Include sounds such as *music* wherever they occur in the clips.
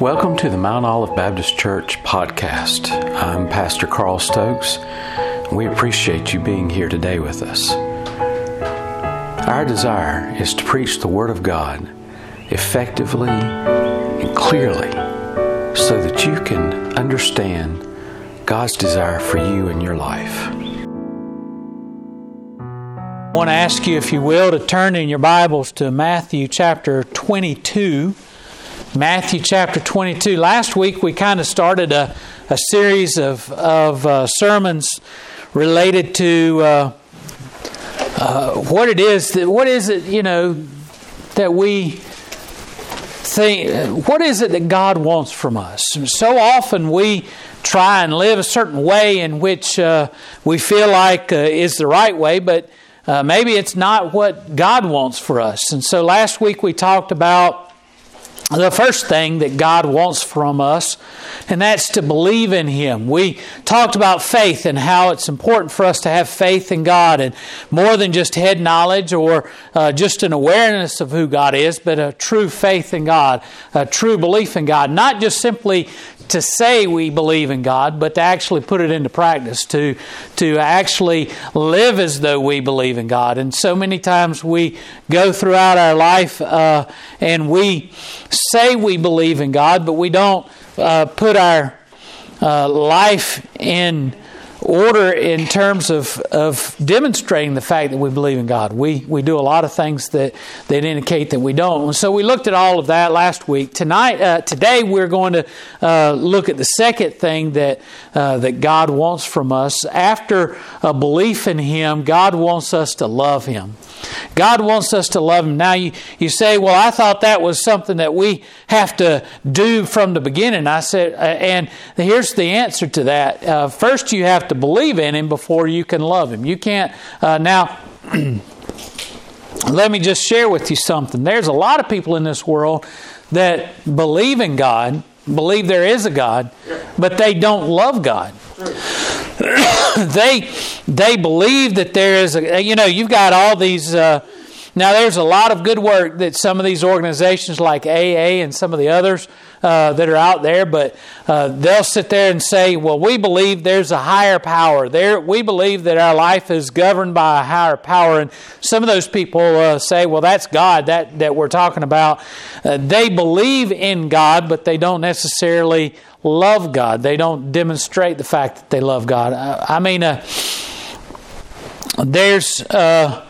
Welcome to the Mount Olive Baptist Church podcast. I'm Pastor Carl Stokes. We appreciate you being here today with us. Our desire is to preach the Word of God effectively and clearly so that you can understand God's desire for you in your life. I want to ask you, if you will, to turn in your Bibles to Matthew chapter 22. Matthew chapter 22. Last week we kind of started a, a series of, of uh, sermons related to uh, uh, what it is that, what is it, you know, that we think, what is it that God wants from us? So often we try and live a certain way in which uh, we feel like uh, is the right way, but uh, maybe it's not what God wants for us. And so last week we talked about the first thing that God wants from us, and that's to believe in Him. We talked about faith and how it's important for us to have faith in God, and more than just head knowledge or uh, just an awareness of who God is, but a true faith in God, a true belief in God. Not just simply to say we believe in God, but to actually put it into practice, to, to actually live as though we believe in God. And so many times we go throughout our life uh, and we say we believe in God, but we don't uh, put our uh, life in order in terms of, of demonstrating the fact that we believe in God. We, we do a lot of things that, that indicate that we don't. And So we looked at all of that last week. Tonight, uh, today, we're going to uh, look at the second thing that, uh, that God wants from us. After a belief in Him, God wants us to love Him. God wants us to love Him. Now, you, you say, well, I thought that was something that we have to do from the beginning. I said, uh, and here's the answer to that. Uh, first, you have to believe in Him before you can love Him. You can't, uh, now, *clears throat* let me just share with you something. There's a lot of people in this world that believe in God, believe there is a God, but they don't love God. *coughs* they they believe that there is a you know you've got all these uh, now there's a lot of good work that some of these organizations like AA and some of the others uh, that are out there, but uh, they'll sit there and say, "Well, we believe there's a higher power. There, we believe that our life is governed by a higher power." And some of those people uh, say, "Well, that's God that that we're talking about." Uh, they believe in God, but they don't necessarily love God. They don't demonstrate the fact that they love God. I, I mean, uh, there's, uh,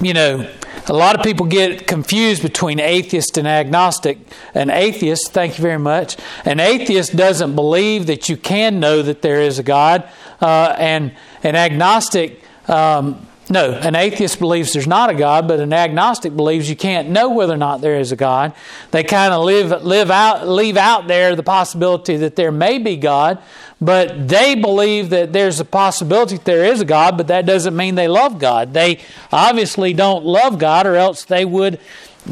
you know, a lot of people get confused between atheist and agnostic. An atheist, thank you very much, an atheist doesn't believe that you can know that there is a God, uh, and an agnostic um, no, an atheist believes there's not a God, but an agnostic believes you can't know whether or not there is a God. They kind of live live out leave out there the possibility that there may be God, but they believe that there's a possibility that there is a God, but that doesn't mean they love God. They obviously don't love God, or else they would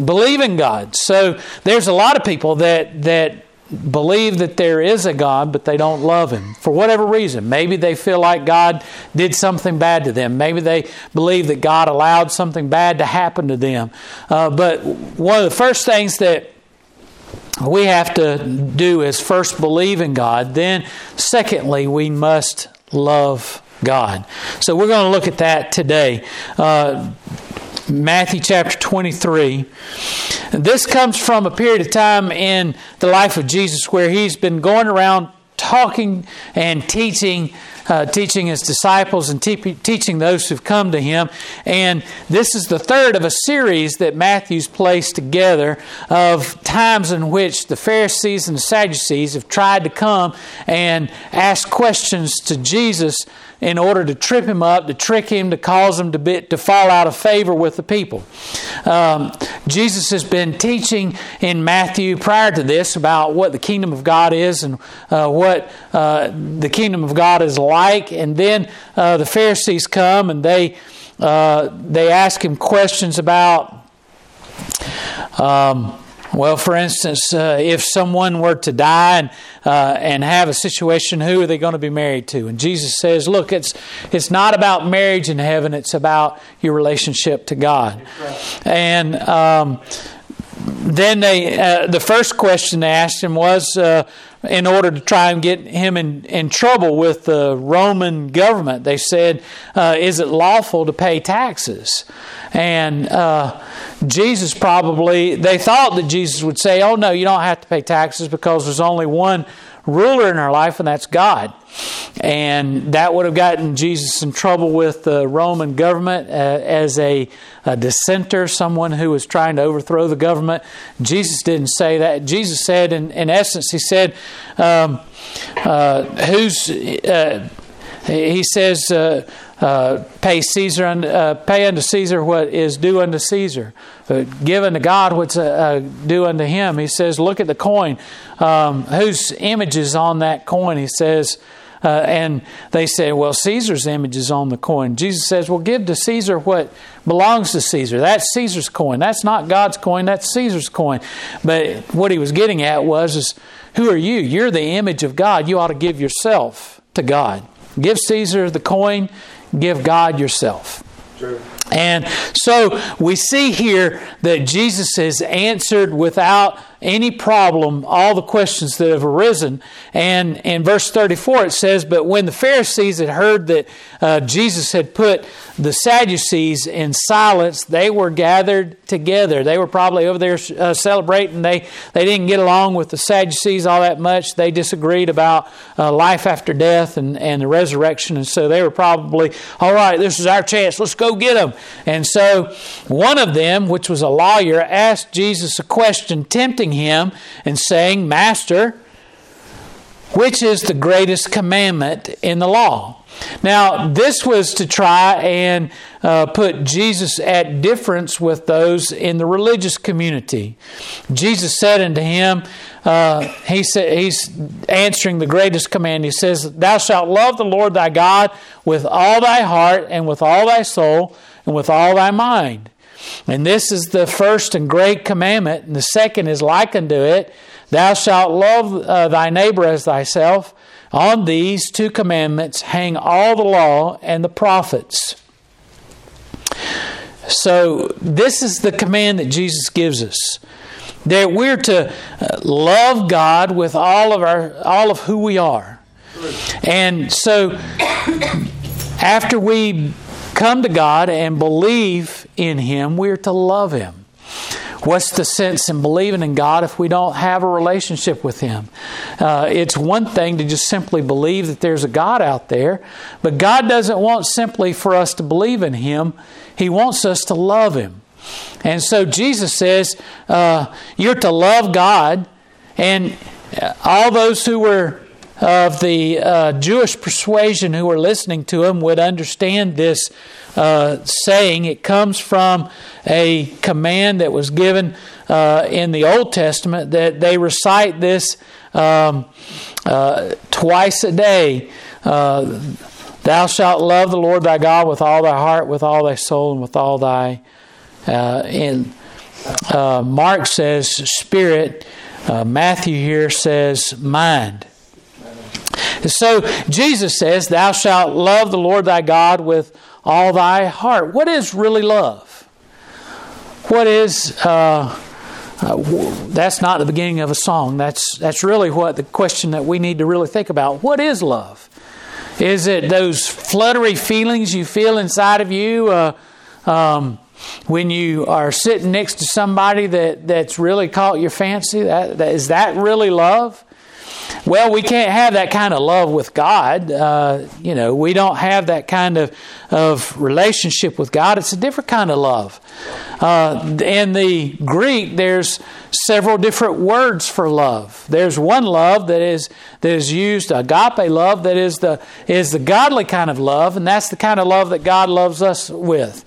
believe in God. So there's a lot of people that that believe that there is a God, but they don't love Him for whatever reason. Maybe they feel like God did something bad to them. Maybe they believe that God allowed something bad to happen to them. Uh, but one of the first things that we have to do is first believe in God. Then, secondly, we must love God. So we're going to look at that today. Uh, Matthew chapter 23. This comes from a period of time in the life of Jesus where he's been going around talking and teaching. Uh, teaching his disciples and te- teaching those who've come to him. And this is the third of a series that Matthew's placed together of times in which the Pharisees and the Sadducees have tried to come and ask questions to Jesus in order to trip him up, to trick him, to cause him to, be, to fall out of favor with the people. Um, Jesus has been teaching in Matthew prior to this about what the kingdom of God is and uh, what uh, the kingdom of God is like. And then uh, the Pharisees come and they, uh, they ask him questions about. Um, well, for instance, uh, if someone were to die and, uh, and have a situation, who are they going to be married to? And Jesus says, look, it's, it's not about marriage in heaven, it's about your relationship to God. And um, then they, uh, the first question they asked him was, uh, in order to try and get him in, in trouble with the Roman government, they said, uh, "Is it lawful to pay taxes?" And uh, Jesus probably, they thought that Jesus would say, "Oh no, you don't have to pay taxes because there's only one ruler in our life, and that's God." And that would have gotten Jesus in trouble with the Roman government uh, as a, a, dissenter, someone who was trying to overthrow the government. Jesus didn't say that. Jesus said, in, in essence, He said, um, uh, Who's. Uh, he says, uh, uh, "Pay Caesar, unto, uh, pay unto Caesar what is due unto Caesar, but give unto God what's uh, uh, due unto Him." He says, "Look at the coin, um, whose image is on that coin?" He says, uh, and they say, "Well, Caesar's image is on the coin." Jesus says, "Well, give to Caesar what belongs to Caesar. That's Caesar's coin. That's not God's coin. That's Caesar's coin." But what he was getting at was, "Is who are you? You're the image of God. You ought to give yourself to God." Give Caesar the coin, give God yourself. True. And so we see here that Jesus has answered without any problem all the questions that have arisen. And in verse 34 it says, But when the Pharisees had heard that uh, Jesus had put the Sadducees in silence, they were gathered together. They were probably over there uh, celebrating. They, they didn't get along with the Sadducees all that much. They disagreed about uh, life after death and, and the resurrection. And so they were probably, all right, this is our chance. Let's go get them. And so one of them, which was a lawyer, asked Jesus a question, tempting him and saying, Master, which is the greatest commandment in the law? Now, this was to try and uh, put Jesus at difference with those in the religious community. Jesus said unto him, uh, he said, He's answering the greatest command. He says, Thou shalt love the Lord thy God with all thy heart and with all thy soul and with all thy mind. And this is the first and great commandment, and the second is like unto it Thou shalt love uh, thy neighbor as thyself. On these two commandments hang all the law and the prophets. So, this is the command that Jesus gives us. That we're to uh, love God with all of our all of who we are. And so after we come to God and believe in Him, we're to love Him. What's the sense in believing in God if we don't have a relationship with Him? Uh, it's one thing to just simply believe that there's a God out there, but God doesn't want simply for us to believe in Him, He wants us to love Him. And so Jesus says, uh, You're to love God, and all those who were of the uh, Jewish persuasion who were listening to him would understand this uh, saying. It comes from a command that was given uh, in the Old Testament that they recite this um, uh, twice a day. Uh, Thou shalt love the Lord thy God with all thy heart, with all thy soul, and with all thy. and uh, Mark says spirit. Matthew here says mind. So Jesus says, Thou shalt love the Lord thy God with all thy heart. What is really love? What is. Uh, uh, that's not the beginning of a song. That's that's really what the question that we need to really think about. What is love? Is it those fluttery feelings you feel inside of you uh, um, when you are sitting next to somebody that, that's really caught your fancy? That, that is that really love? Well, we can't have that kind of love with God. Uh, you know, we don't have that kind of, of relationship with God. It's a different kind of love. Uh, in the Greek, there's several different words for love. There's one love that is that is used, agape love, that is the is the godly kind of love, and that's the kind of love that God loves us with.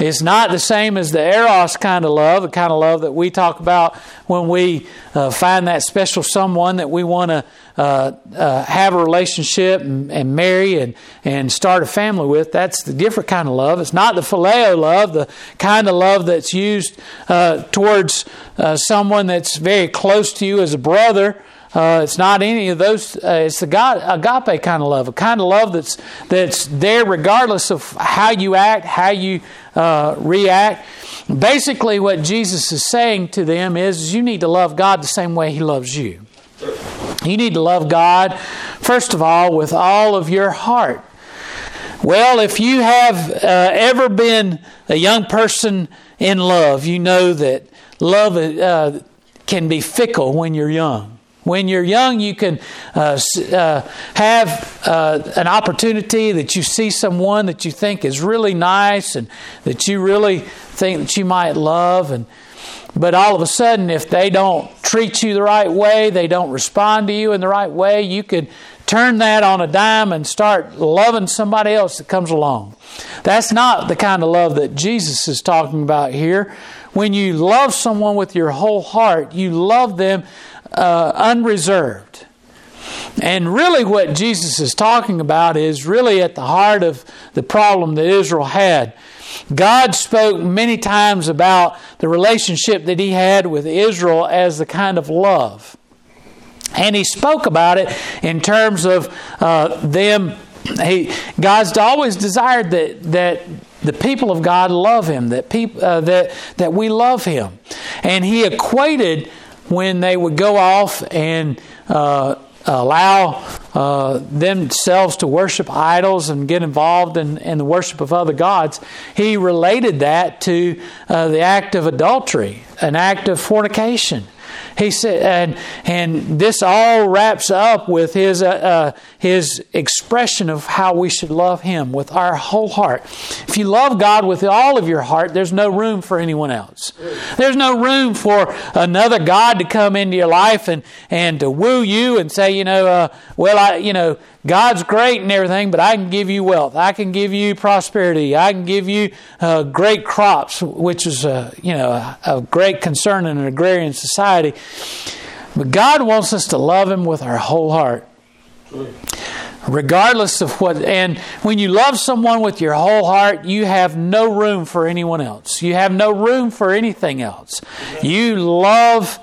It's not the same as the eros kind of love, the kind of love that we talk about when we uh, find that special someone that we want to uh, uh, have a relationship and, and, marry and, and start a family with. That's the different kind of love. It's not the phileo love, the kind of love that's used uh, towards uh, someone that's very close to you as a brother. Uh, it's not any of those. Uh, it's the God, agape kind of love, a kind of love that's that's there regardless of how you act, how you react. Basically, what Jesus is saying to them is you need to love God the same way He loves you. You need to love God, first of all, with all of your heart. Well, if you have uh, ever been a young person in love, you know that love uh, can be fickle when you're young. When you're young, you can uh, uh, have uh, an opportunity that you see someone that you think is really nice and that you really think that you might love. And but all of a sudden, if they don't treat you the right way, they don't respond to you in the right way, you could turn that on a dime and start loving somebody else that comes along. That's not the kind of love that Jesus is talking about here. When you love someone with your whole heart, you love them uh, unreserved. And really, what Jesus is talking about is really at the heart of the problem that Israel had. God spoke many times about the relationship that He had with Israel as the kind of love. And He spoke about it in terms of uh, them. He, God's always desired that, that the people of God love Him, that, peop, uh, that, that we love Him. And He equated when they would go off and uh, allow uh, themselves to worship idols and get involved in, in, the worship of other gods, he related that to uh, the act of adultery, an act of fornication. He said, and and this all wraps up with his uh, uh, his expression of how we should love Him with our whole heart. If you love God with all of your heart, there's no room for anyone else. There's no room for another God to come into your life and and to woo you and say, you know, uh, well, I, you know, God's great and everything, but I can give you wealth. I can give you prosperity. I can give you uh, great crops, which is a, you know a, a great concern in an agrarian society. But God wants us to love Him with our whole heart. Regardless of what, and when you love someone with your whole heart, you have no room for anyone else. You have no room for anything else. You love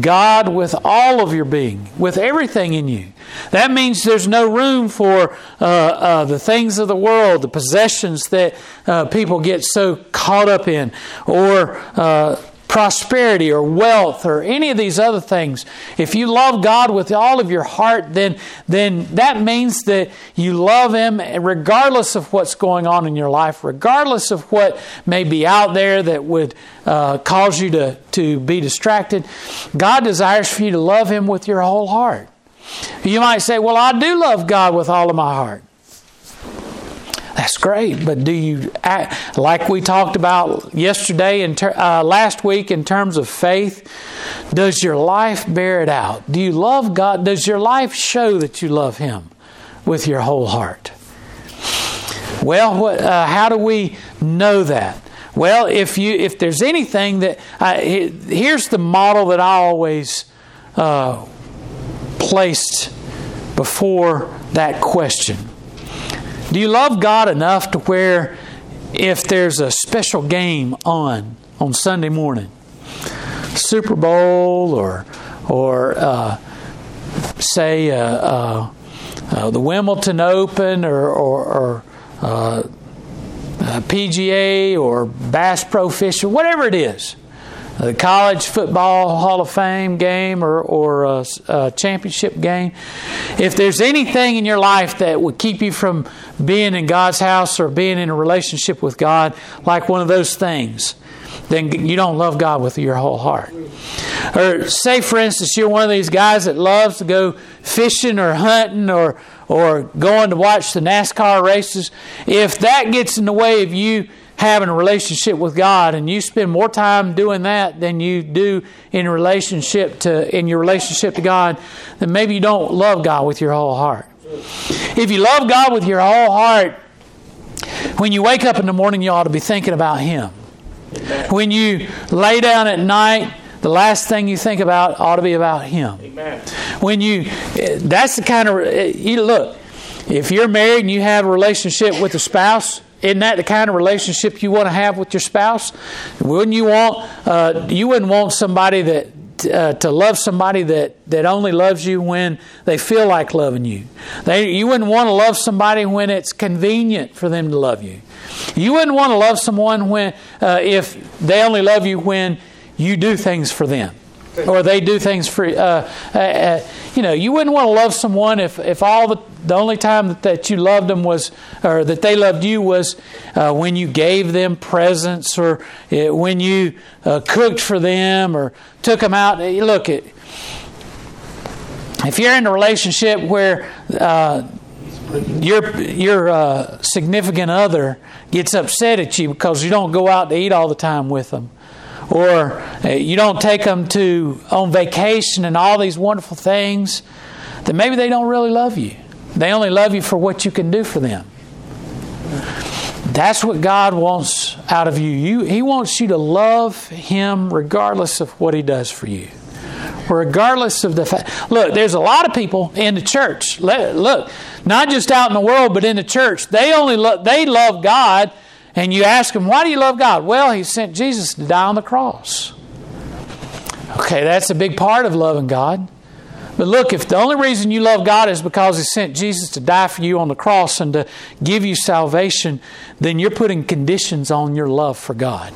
God with all of your being, with everything in you. That means there's no room for uh, uh, the things of the world, the possessions that uh, people get so caught up in, or uh, prosperity or wealth or any of these other things. If you love God with all of your heart, then, then that means that you love Him regardless of what's going on in your life, regardless of what may be out there that would uh, cause you to, to be distracted. God desires for you to love Him with your whole heart. You might say, Well, I do love God with all of my heart. That's great, but do you act like we talked about yesterday and ter- uh, last week in terms of faith? Does your life bear it out? Do you love God? Does your life show that you love Him with your whole heart? Well, what, uh, how do we know that? Well, if you if there's anything that uh, here's the model that I always uh, placed before that question do you love God enough to where if there's a special game on on Sunday morning, Super Bowl or or uh, say uh, uh, uh the Wimbledon Open or, or, or uh, PGA or Bass Pro Fishing, whatever it is, the college football Hall of Fame game or, or a, a, championship game. If there's anything in your life that would keep you from being in God's house or being in a relationship with God, like one of those things, then you don't love God with your whole heart. Or say, for instance, you're one of these guys that loves to go fishing or hunting or or going to watch the NASCAR races. If that gets in the way of you having a relationship with God and you spend more time doing that than you do in relationship to in your relationship to God, then maybe you don't love God with your whole heart. If you love God with your whole heart, when you wake up in the morning, you ought to be thinking about Him. When you lay down at night, the last thing you think about ought to be about Him. Amen. When you, that's the kind of, you look, if you're married and you have a relationship with a spouse, isn't that the kind of relationship you want to have with your spouse? Wouldn't you want? Uh, you wouldn't want somebody that uh, to love somebody that, that only loves you when they feel like loving you. They, you wouldn't want to love somebody when it's convenient for them to love you. You wouldn't want to love someone when uh, if they only love you when you do things for them or they do things for uh, uh, uh, you know you wouldn't want to love someone if, if all the, the only time that, that you loved them was or that they loved you was uh, when you gave them presents or uh, when you uh, cooked for them or took them out. Look it if you're in a relationship where your your significant other gets upset at you because you don't go out to eat all the time with them or uh, you don't take them to on vacation and all these wonderful things, then maybe they don't really love you. They only love you for what you can do for them. That's what God wants out of you. you he wants you to love Him regardless of what He does for you. Regardless of the fact. Look, there's a lot of people in the church. Look, not just out in the world, but in the church. They only they love God and you ask him, why do you love God? Well, he sent Jesus to die on the cross. Okay, that's a big part of loving God. But look, if the only reason you love God is because He sent Jesus to die for you on the cross and to give you salvation, then you're putting conditions on your love for God.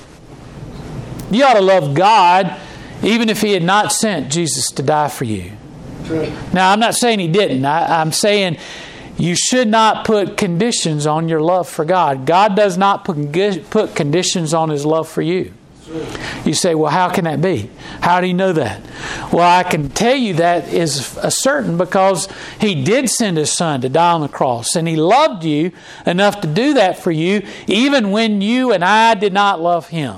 You ought to love God even if He had not sent Jesus to die for you. Now, I'm not saying He didn't. I, I'm saying you should not put conditions on your love for God. God does not put, conditions on His love for you. You say, well, how can that be? How do you know that? Well, I can tell you that is a certain because He did send His Son to die on the cross, and He loved you enough to do that for you, even when you and I did not love Him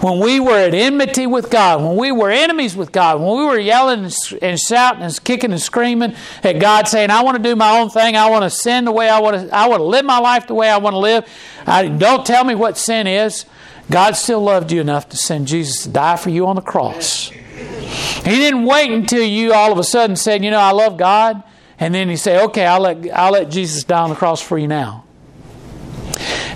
when we were at enmity with God, when we were enemies with God, when we were yelling and shouting and kicking and screaming at God, saying, "I want to do my own thing. I want to sin the way I want to. I want to live my life the way I want to live. I, don't tell me what sin is." God still loved you enough to send Jesus to die for you on the cross. He didn't wait until you all of a sudden said, "You know, I love God," and then He said, "Okay, I'll let I'll let Jesus die on the cross for you now."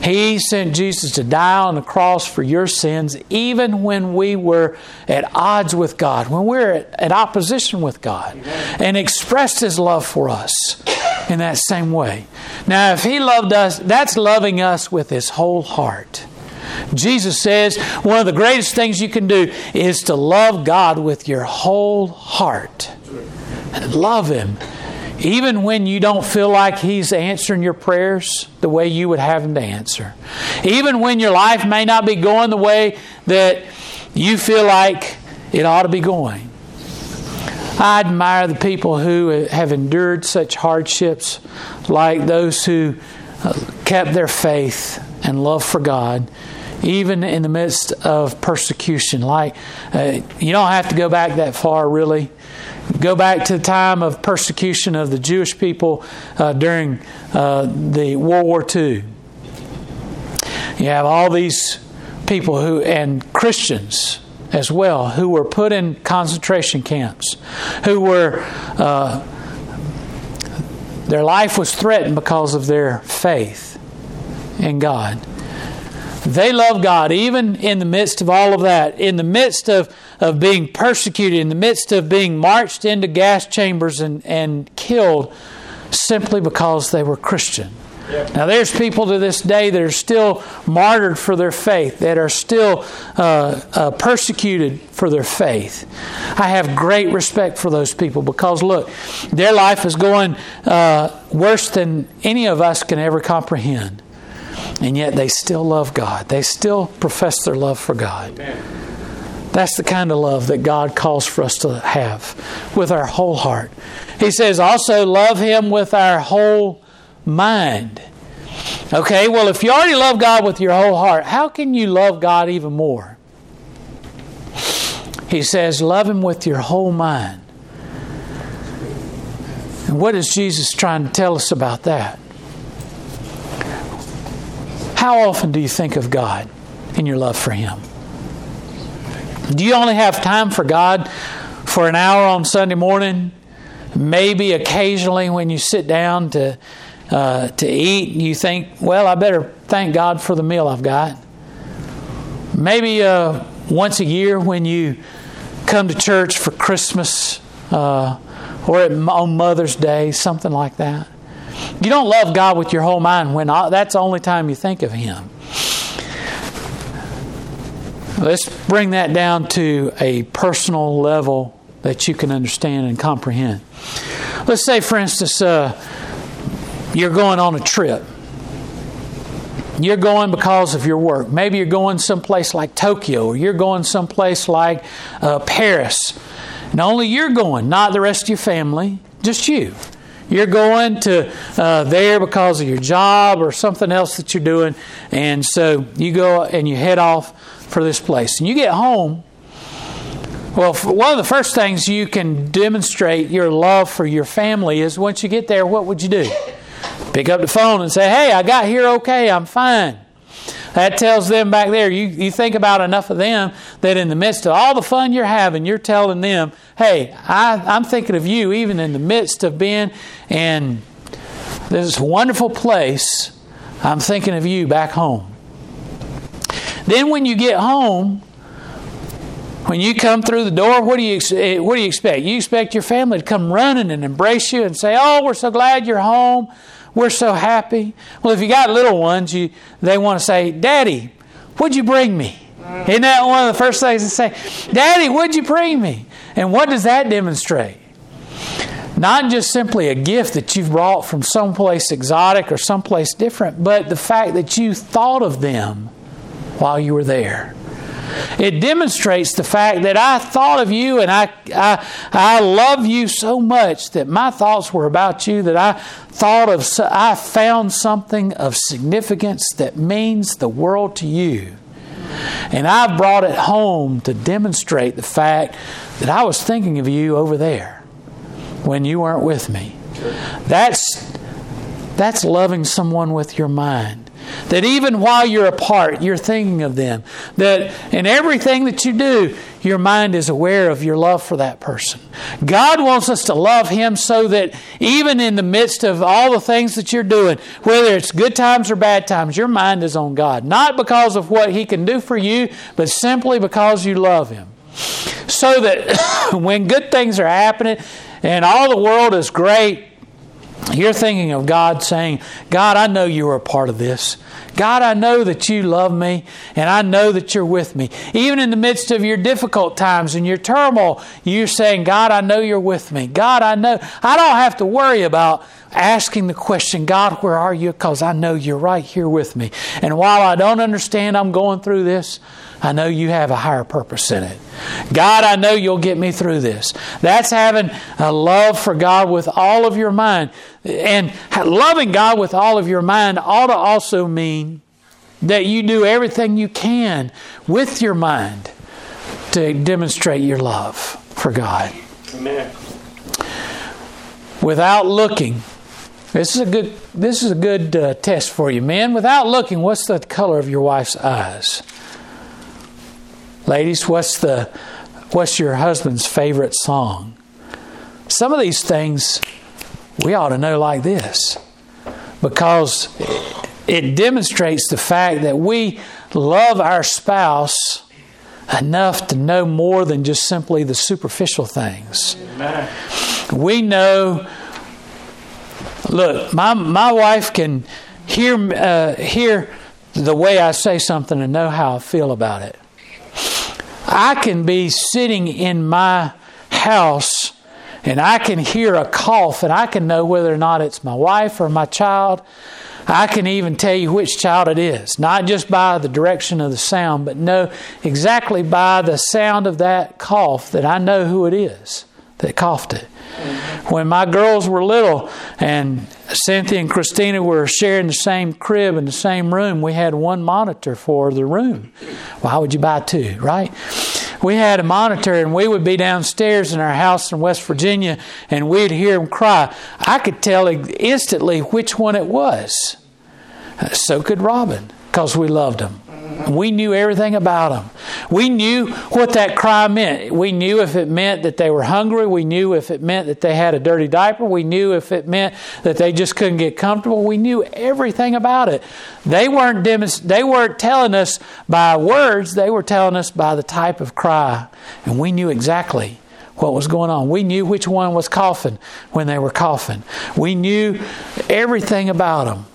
He sent Jesus to die on the cross for your sins, even when we were at odds with God, when we were at opposition with God, and expressed His love for us in that same way. Now, if He loved us, that's loving us with His whole heart. Jesus says one of the greatest things you can do is to love God with your whole heart. Love Him even when you don't feel like He's answering your prayers the way you would have Him to answer. Even when your life may not be going the way that you feel like it ought to be going. I admire the people who have endured such hardships, like those who uh, kept their faith and love for God, even in the midst of persecution. Like, uh, you don't have to go back that far, really. Go back to the time of persecution of the Jewish people uh, during uh, the World War II. You have all these people who, and Christians as well, who were put in concentration camps, who were, uh, their life was threatened because of their faith in God. They love God even in the midst of all of that, in the midst of, of being persecuted, in the midst of being marched into gas chambers and, and killed simply because they were Christian. Now, there's people to this day that are still martyred for their faith, that are still uh, uh, persecuted for their faith. I have great respect for those people because, look, their life is going uh, worse than any of us can ever comprehend and yet they still love God. They still profess their love for God. That's the kind of love that God calls for us to have with our whole heart. He says also, love Him with our whole mind. Okay, well, if you already love God with your whole heart, how can you love God even more? He says, love Him with your whole mind. And what is Jesus trying to tell us about that? How often do you think of God in your love for Him? Do you only have time for God for an hour on Sunday morning? Maybe occasionally when you sit down to uh, to eat, you think, "Well, I better thank God for the meal I've got." Maybe uh, once a year when you come to church for Christmas uh, or on Mother's Day, something like that. You don't love God with your whole mind when that's the only time you think of Him. Let's bring that down to a personal level that you can understand and comprehend. Let's say, for instance, uh, you're going on a trip. You're going because of your work. Maybe you're going someplace like Tokyo, or you're going someplace like uh, Paris. And only you're going, not the rest of your family, just you. You're going to uh, there because of your job or something else that you're doing, and so you go and you head off for this place. And you get home. Well, one of the first things you can demonstrate your love for your family is once you get there, what would you do? Pick up the phone and say, Hey, I got here okay, I'm fine. That tells them back there, you, you think about enough of them that in the midst of all the fun you're having, you're telling them, Hey, I, I'm thinking of you, even in the midst of being in this wonderful place, I'm thinking of you back home. Then when you get home, when you come through the door, what do you eh, what do you expect? You expect your family to come running and embrace you and say, "Oh, we're so glad you're home. We're so happy." Well, if you got little ones, you they want to say, "Daddy, what'd you bring me?" Isn't that one of the first things to say? "Daddy, what'd you bring me?" And what does that demonstrate? Not just simply a gift that you've brought from someplace exotic or someplace different, but the fact that you thought of them while you were there. It demonstrates the fact that I thought of you and I, I, I love you so much that my thoughts were about you, that I thought of, I found something of significance that means the world to you. And I brought it home to demonstrate the fact that I was thinking of you over there when you weren't with me. That's, that's loving someone with your mind. That even while you're apart, you're thinking of them. That in everything that you do, your mind is aware of your love for that person. God wants us to love Him so that even in the midst of all the things that you're doing, whether it's good times or bad times, your mind is on God. Not because of what He can do for you, but simply because you love Him. So that *coughs* when good things are happening and all the world is great, you're thinking of God saying, God, I know you are a part of this. God, I know that you love me and I know that you're with me. Even in the midst of your difficult times and your turmoil, you're saying, God, I know you're with me. God, I know. I don't have to worry about asking the question, God, where are you? Because I know you're right here with me. And while I don't understand I'm going through this, I know you have a higher purpose in it. God, I know you'll get me through this. That's having a love for God with all of your mind. And loving God with all of your mind ought to also mean that you do everything you can with your mind to demonstrate your love for God. Amen. Without looking, this is a good. This is a good uh, test for you, men. Without looking, what's the color of your wife's eyes? Ladies, what's the what's your husband's favorite song? Some of these things we ought to know like this because it demonstrates the fact that we love our spouse enough to know more than just simply the superficial things. Amen. We know look, my my wife can hear uh, hear the way I say something and know how I feel about it. I can be sitting in my house and I can hear a cough and I can know whether or not it's my wife or my child. I can even tell you which child it is, not just by the direction of the sound, but know exactly by the sound of that cough that I know who it is that coughed it. When my girls were little and Cynthia and Christina were sharing the same crib in the same room, we had one monitor for the room. Why would you buy two, right? We had a monitor and we would be downstairs in our house in West Virginia and we'd hear them cry. I could tell instantly which one it was. Uh, so could Robin because we loved them. We knew everything about them. We knew what that cry meant. We knew if it meant that they were hungry. We knew if it meant that they had a dirty diaper. We knew if it meant that they just couldn't get comfortable. We knew everything about it. They weren't demonst- they weren't telling us by words, they were telling us by the type of cry. And we knew exactly what was going on. We knew which one was coughing when they were coughing. We knew everything about them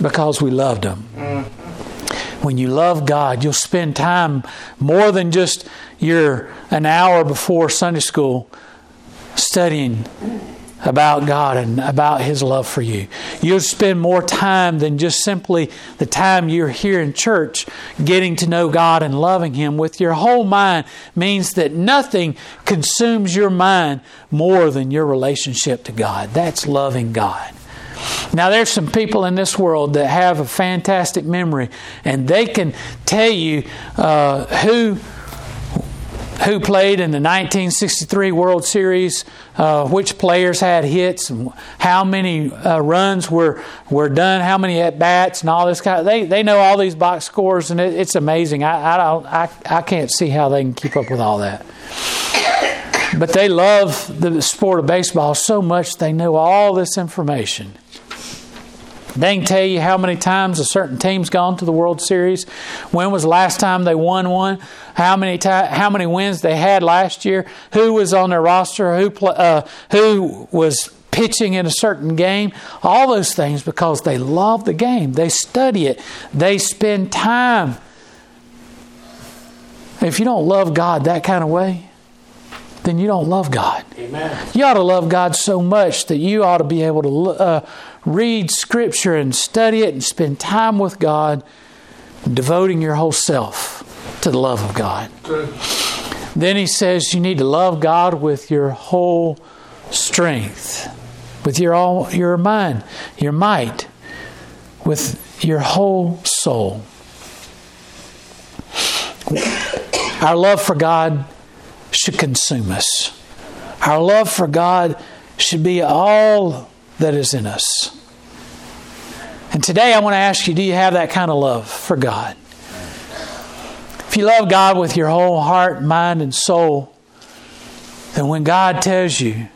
because we loved them. Mm-hmm. When you love God, you'll spend time more than just your an hour before Sunday school studying about God and about His love for you. You'll spend more time than just simply the time you're here in church getting to know God and loving Him with your whole mind means that nothing consumes your mind more than your relationship to God. That's loving God. Now, there's some people in this world that have a fantastic memory, and they can tell you uh, who who played in the 1963 World Series, uh, which players had hits, how many uh, runs were were done, how many at bats, and all this kind. Of, they they know all these box scores, and it, it's amazing. I I, don't, I I can't see how they can keep up with all that. But they love the sport of baseball so much they know all this information. They can tell you how many times a certain team's gone to the World Series. When was the last time they won one? How many ti- how many wins they had last year? Who was on their roster? Who pl- uh, who was pitching in a certain game? All those things because they love the game. They study it. They spend time. If you don't love God that kind of way, then you don't love God. Amen. You ought to love God so much that you ought to be able to uh, read Scripture and study it and spend time with God, devoting your whole self to the love of God. Then he says you need to love God with your whole strength, with your all your mind, your might, with your whole soul. Our love for God should consume us. Our love for God should be all that is in us. And today I want to ask you do you have that kind of love for God? If you love God with your whole heart, mind, and soul, then when God tells you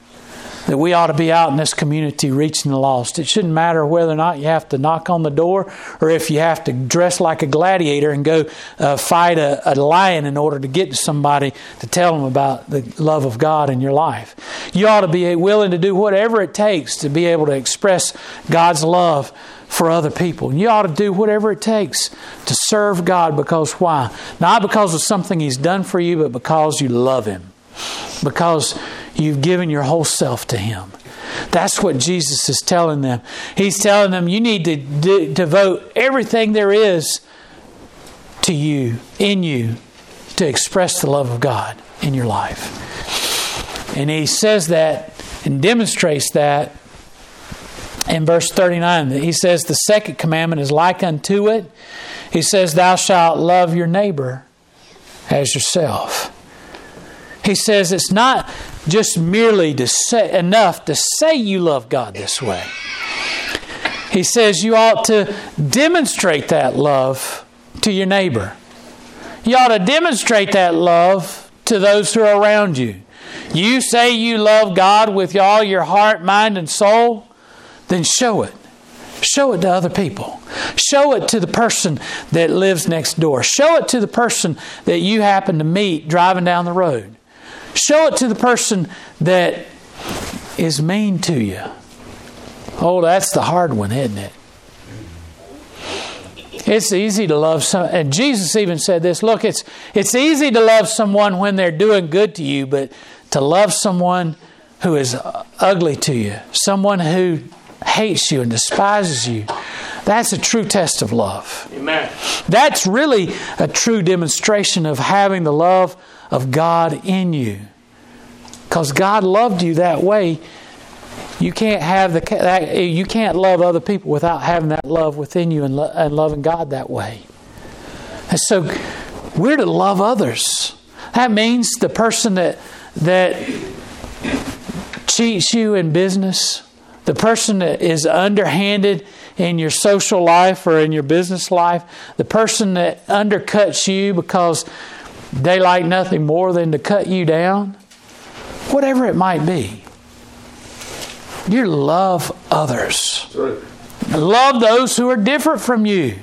that we ought to be out in this community reaching the lost, it shouldn't matter whether or not you have to knock on the door or if you have to dress like a gladiator and go uh, fight a, a lion in order to get to somebody to tell them about the love of God in your life. You ought to be willing to do whatever it takes to be able to express God's love for other people. You ought to do whatever it takes to serve God because why? Not because of something He's done for you, but because you love Him. Because you've given your whole self to Him. That's what Jesus is telling them. He's telling them you need to de- devote everything there is to you, in you, to express the love of God in your life. And He says that and demonstrates that in verse 39. He says, The second commandment is like unto it. He says, Thou shalt love your neighbor as yourself. He says it's not just merely to say, enough to say you love God this way. He says you ought to demonstrate that love to your neighbor. You ought to demonstrate that love to those who are around you. You say you love God with all your heart, mind, and soul then show it. Show it to other people. Show it to the person that lives next door. Show it to the person that you happen to meet driving down the road. Show it to the person that is mean to you. Oh, that's the hard one, isn't it? It's easy to love some and Jesus even said this, look, it's it's easy to love someone when they're doing good to you, but to love someone who is ugly to you, someone who hates you and despises you, that's a true test of love. Amen. That's really a true demonstration of having the love of God in you. Because God loved you that way. You can't have the you can't love other people without having that love within you and, lo- and loving God that way. And so we're to love others. That means the person that that cheats you in business, the person that is underhanded in your social life or in your business life, the person that undercuts you because they like nothing more than to cut you down, whatever it might be, you love others. Love those who are different from you.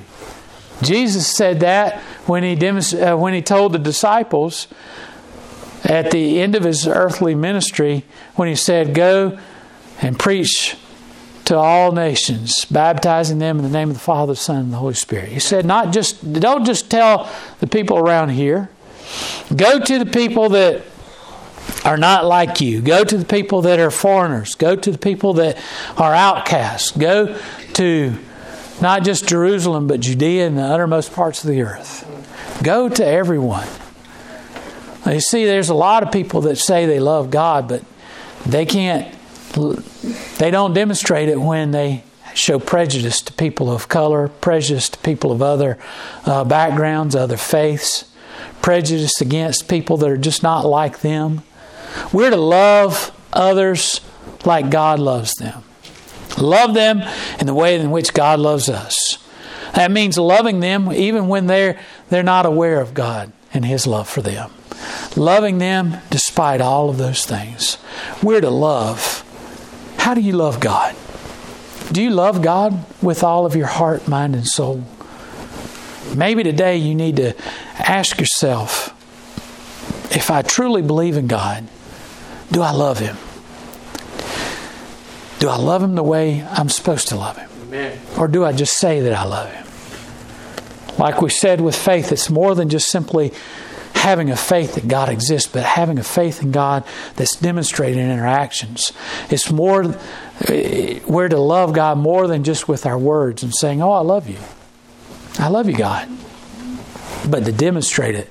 Jesus said that when he, uh, when he told the disciples at the end of his earthly ministry, when he said, Go and preach to all nations, baptizing them in the name of the Father, the Son, and the Holy Spirit. He said, not just don't just tell the people around here. Go to the people that are not like you. Go to the people that are foreigners. Go to the people that are outcasts. Go to not just Jerusalem, but Judea and the uttermost parts of the earth. Go to everyone. You see, there's a lot of people that say they love God, but they can't, they don't demonstrate it when they show prejudice to people of color, prejudice to people of other uh, backgrounds, other faiths, prejudice against people that are just not like them. We're to love others like God loves them. Love them in the way in which God loves us. That means loving them even when they're, they're not aware of God and His love for them. Loving them despite all of those things. We're to love. How do you love God? Do you love God with all of your heart, mind, and soul? Maybe today you need to ask yourself if I truly believe in God, do I love Him? Do I love Him the way I'm supposed to love Him? Amen. Or do I just say that I love Him? Like we said with faith, it's more than just simply having a faith that God exists, but having a faith in God that's demonstrated in our actions. It's more, eh, we're to love God more than just with our words and saying, Oh, I love you. I love you, God. But to demonstrate it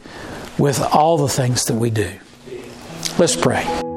with all the things that we do. Let's pray.